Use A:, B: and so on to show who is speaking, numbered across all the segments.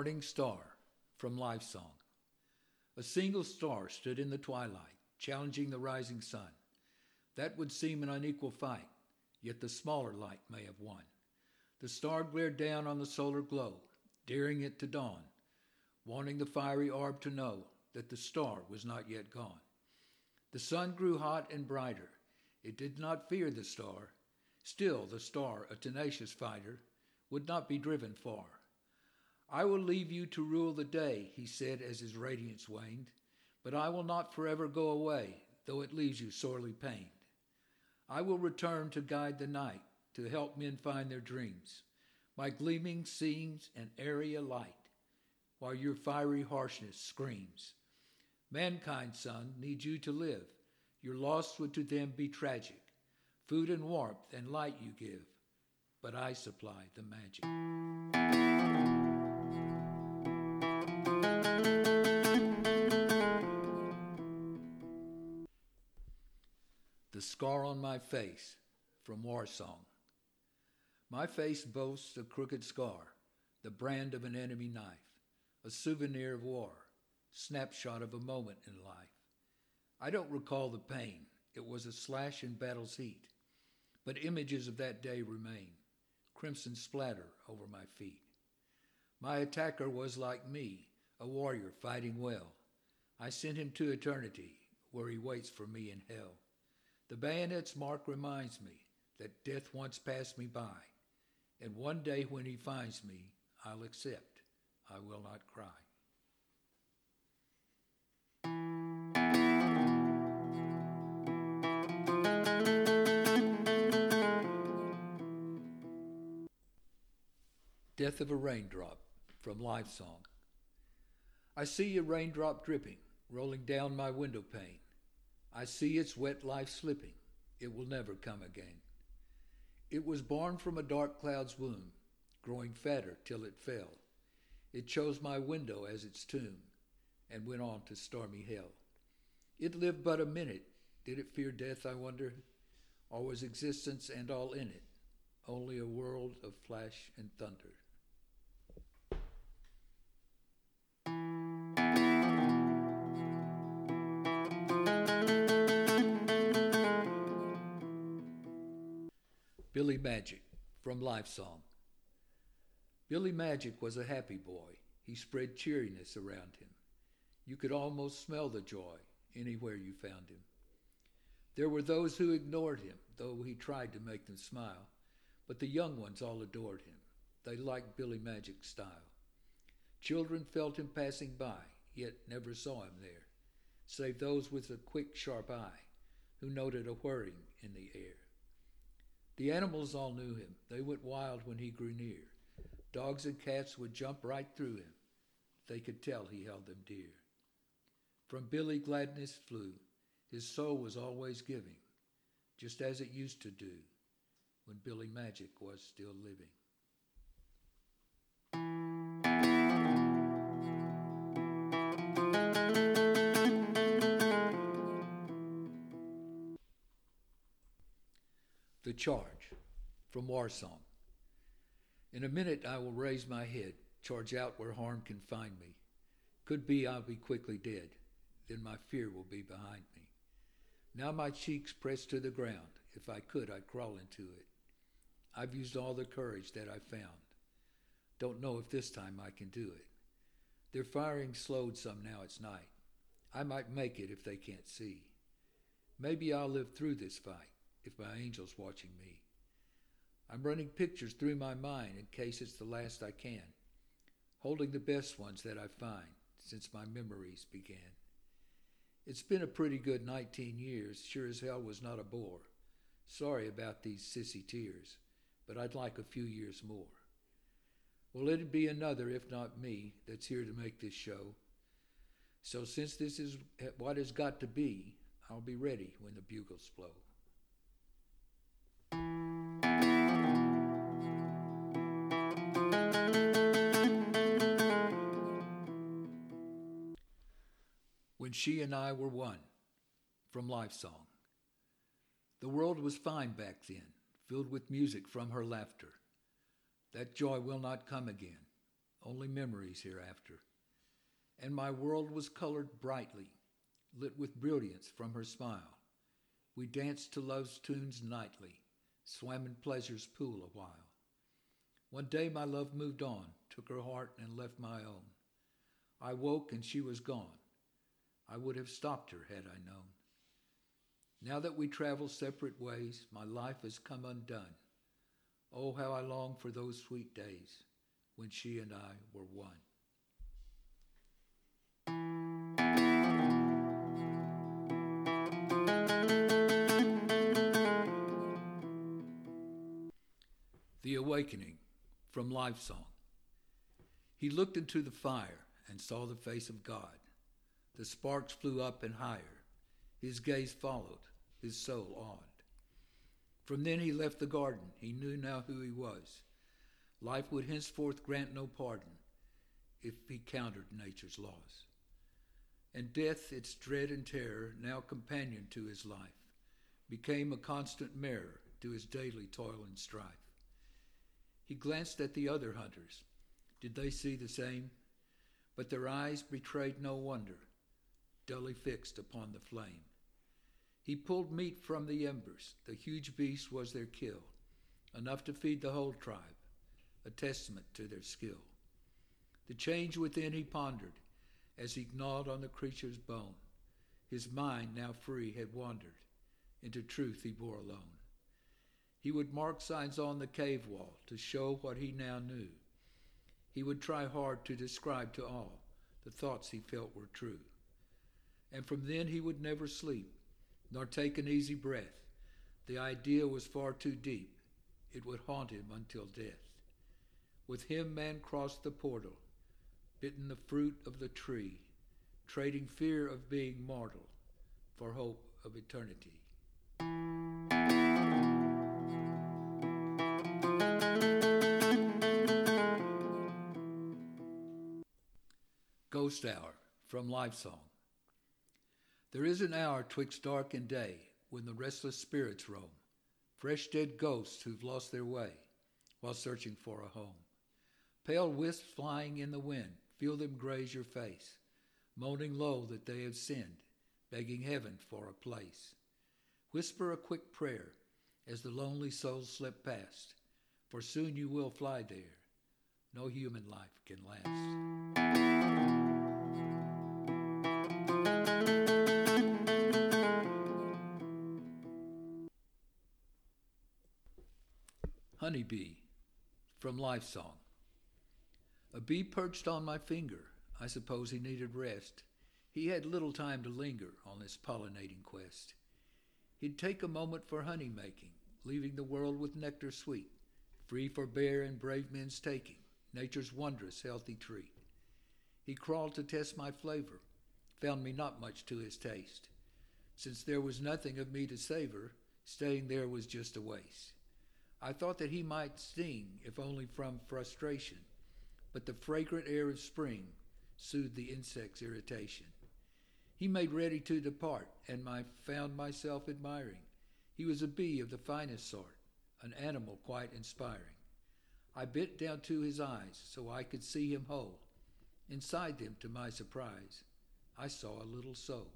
A: Morning Star from Life Song. A single star stood in the twilight, challenging the rising sun. That would seem an unequal fight, yet the smaller light may have won. The star glared down on the solar glow, daring it to dawn, wanting the fiery orb to know that the star was not yet gone. The sun grew hot and brighter. It did not fear the star. Still, the star, a tenacious fighter, would not be driven far. I will leave you to rule the day, he said as his radiance waned, but I will not forever go away, though it leaves you sorely pained. I will return to guide the night, to help men find their dreams, my gleaming seams and area light, while your fiery harshness screams. Mankind, sun, needs you to live. Your loss would to them be tragic. Food and warmth and light you give, but I supply the magic. The Scar on My Face from War Song. My face boasts a crooked scar, the brand of an enemy knife, a souvenir of war, snapshot of a moment in life. I don't recall the pain, it was a slash in battle's heat, but images of that day remain, crimson splatter over my feet. My attacker was like me, a warrior fighting well. I sent him to eternity, where he waits for me in hell. The bayonet's mark reminds me that death once passed me by, and one day when he finds me, I'll accept. I will not cry. Death of a Raindrop from Life Song. I see a raindrop dripping, rolling down my window pane. I see its wet life slipping. It will never come again. It was born from a dark cloud's womb, growing fatter till it fell. It chose my window as its tomb and went on to stormy hell. It lived but a minute. Did it fear death, I wonder? Or was existence and all in it only a world of flash and thunder? Magic from Life Song. Billy Magic was a happy boy. He spread cheeriness around him. You could almost smell the joy anywhere you found him. There were those who ignored him, though he tried to make them smile, but the young ones all adored him. They liked Billy Magic's style. Children felt him passing by, yet never saw him there, save those with a quick, sharp eye who noted a whirring in the air. The animals all knew him. They went wild when he grew near. Dogs and cats would jump right through him. They could tell he held them dear. From Billy gladness flew. His soul was always giving, just as it used to do when Billy Magic was still living. The Charge from War Song. In a minute I will raise my head, charge out where harm can find me. Could be I'll be quickly dead, then my fear will be behind me. Now my cheeks press to the ground. If I could, I'd crawl into it. I've used all the courage that I found. Don't know if this time I can do it. Their firing slowed some now it's night. I might make it if they can't see. Maybe I'll live through this fight if my angel's watching me. I'm running pictures through my mind in case it's the last I can, holding the best ones that I find since my memories began. It's been a pretty good 19 years, sure as hell was not a bore. Sorry about these sissy tears, but I'd like a few years more. Well, it'd be another, if not me, that's here to make this show. So since this is what has got to be, I'll be ready when the bugles blow. When she and I were one, from Life Song. The world was fine back then, filled with music from her laughter. That joy will not come again, only memories hereafter. And my world was colored brightly, lit with brilliance from her smile. We danced to love's tunes nightly, swam in pleasure's pool a while. One day my love moved on, took her heart and left my own. I woke and she was gone. I would have stopped her had I known. Now that we travel separate ways, my life has come undone. Oh, how I long for those sweet days when she and I were one. The Awakening from Life Song. He looked into the fire and saw the face of God. The sparks flew up and higher. His gaze followed, his soul awed. From then he left the garden. He knew now who he was. Life would henceforth grant no pardon if he countered nature's laws. And death, its dread and terror, now companion to his life, became a constant mirror to his daily toil and strife. He glanced at the other hunters. Did they see the same? But their eyes betrayed no wonder, dully fixed upon the flame. He pulled meat from the embers. The huge beast was their kill, enough to feed the whole tribe, a testament to their skill. The change within he pondered as he gnawed on the creature's bone. His mind, now free, had wandered. Into truth he bore alone. He would mark signs on the cave wall to show what he now knew. He would try hard to describe to all the thoughts he felt were true. And from then he would never sleep, nor take an easy breath. The idea was far too deep. It would haunt him until death. With him, man crossed the portal, bitten the fruit of the tree, trading fear of being mortal for hope of eternity. Ghost Hour from Life Song. There is an hour twixt dark and day when the restless spirits roam, fresh dead ghosts who've lost their way while searching for a home. Pale wisps flying in the wind, feel them graze your face, moaning low that they have sinned, begging heaven for a place. Whisper a quick prayer as the lonely souls slip past, for soon you will fly there. No human life can last. Honeybee from Life Song. A bee perched on my finger. I suppose he needed rest. He had little time to linger on this pollinating quest. He'd take a moment for honey making, leaving the world with nectar sweet, free for bear and brave men's taking, nature's wondrous healthy treat. He crawled to test my flavor, found me not much to his taste. Since there was nothing of me to savor, staying there was just a waste. I thought that he might sting, if only from frustration, but the fragrant air of spring soothed the insect's irritation. He made ready to depart, and I found myself admiring. He was a bee of the finest sort, an animal quite inspiring. I bent down to his eyes so I could see him whole. Inside them, to my surprise, I saw a little soul.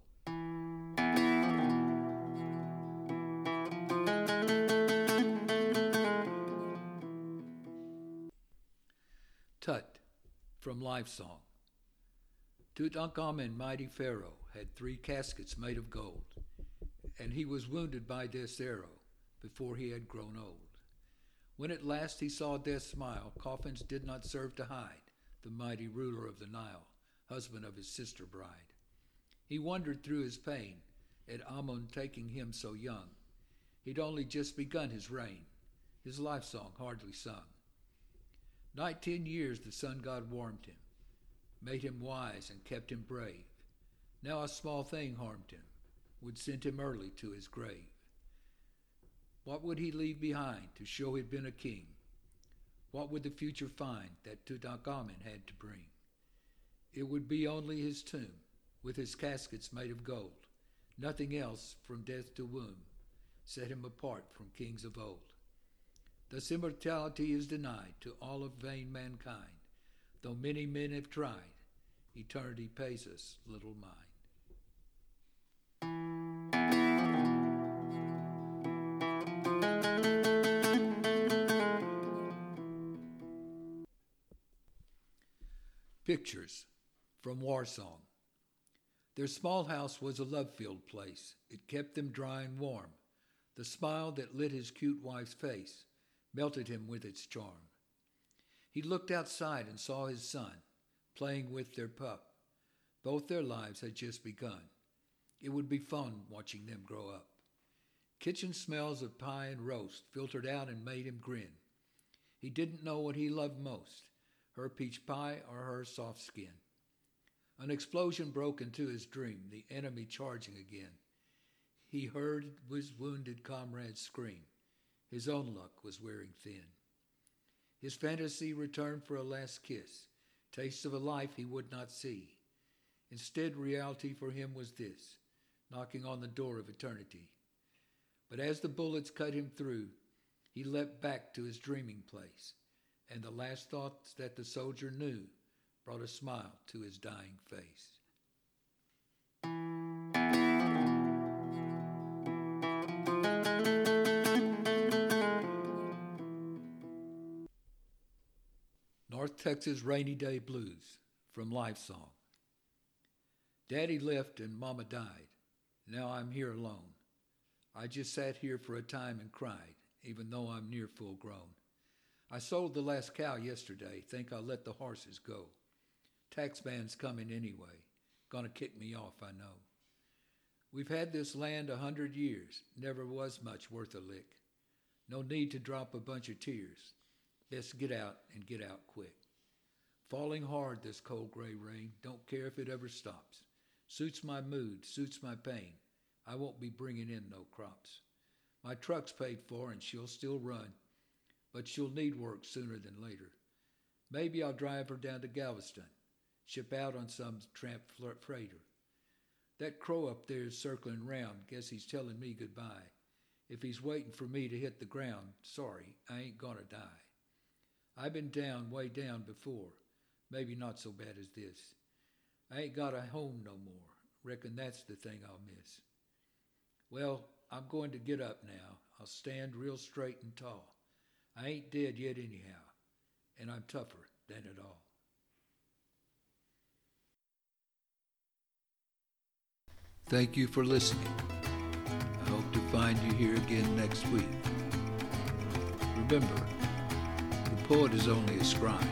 A: Tut from Life Song. Tutankhamun, mighty pharaoh, had three caskets made of gold, and he was wounded by death's arrow before he had grown old. When at last he saw death smile, coffins did not serve to hide the mighty ruler of the Nile, husband of his sister bride. He wondered through his pain at Amun taking him so young. He'd only just begun his reign, his life song hardly sung. Nineteen years the sun god warmed him, made him wise and kept him brave. Now a small thing harmed him, would send him early to his grave. What would he leave behind to show he'd been a king? What would the future find that Tutankhamun had to bring? It would be only his tomb, with his caskets made of gold. Nothing else from death to womb set him apart from kings of old. Thus immortality is denied to all of vain mankind. Though many men have tried, eternity pays us little mind. Pictures from War Song. Their small house was a love filled place. It kept them dry and warm. The smile that lit his cute wife's face melted him with its charm. He looked outside and saw his son playing with their pup. Both their lives had just begun. It would be fun watching them grow up. Kitchen smells of pie and roast filtered out and made him grin. He didn't know what he loved most her peach pie or her soft skin. An explosion broke into his dream, the enemy charging again. He heard his wounded comrades scream. His own luck was wearing thin. His fantasy returned for a last kiss, taste of a life he would not see. Instead, reality for him was this, knocking on the door of eternity. But as the bullets cut him through, he leapt back to his dreaming place, and the last thoughts that the soldier knew brought a smile to his dying face. Texas Rainy Day Blues from Life Song. Daddy left and Mama died. Now I'm here alone. I just sat here for a time and cried, even though I'm near full grown. I sold the last cow yesterday, think I'll let the horses go. Tax man's coming anyway. Gonna kick me off, I know. We've had this land a hundred years, never was much worth a lick. No need to drop a bunch of tears. Best get out and get out quick. Falling hard this cold gray rain, don't care if it ever stops. Suits my mood, suits my pain. I won't be bringing in no crops. My truck's paid for and she'll still run, but she'll need work sooner than later. Maybe I'll drive her down to Galveston, ship out on some tramp freighter. That crow up there is circling round, guess he's telling me goodbye. If he's waiting for me to hit the ground, sorry, I ain't gonna die. I've been down, way down before. Maybe not so bad as this. I ain't got a home no more. Reckon that's the thing I'll miss. Well, I'm going to get up now. I'll stand real straight and tall. I ain't dead yet anyhow, and I'm tougher than it all. Thank you for listening. I hope to find you here again next week. Remember, the poet is only a scribe.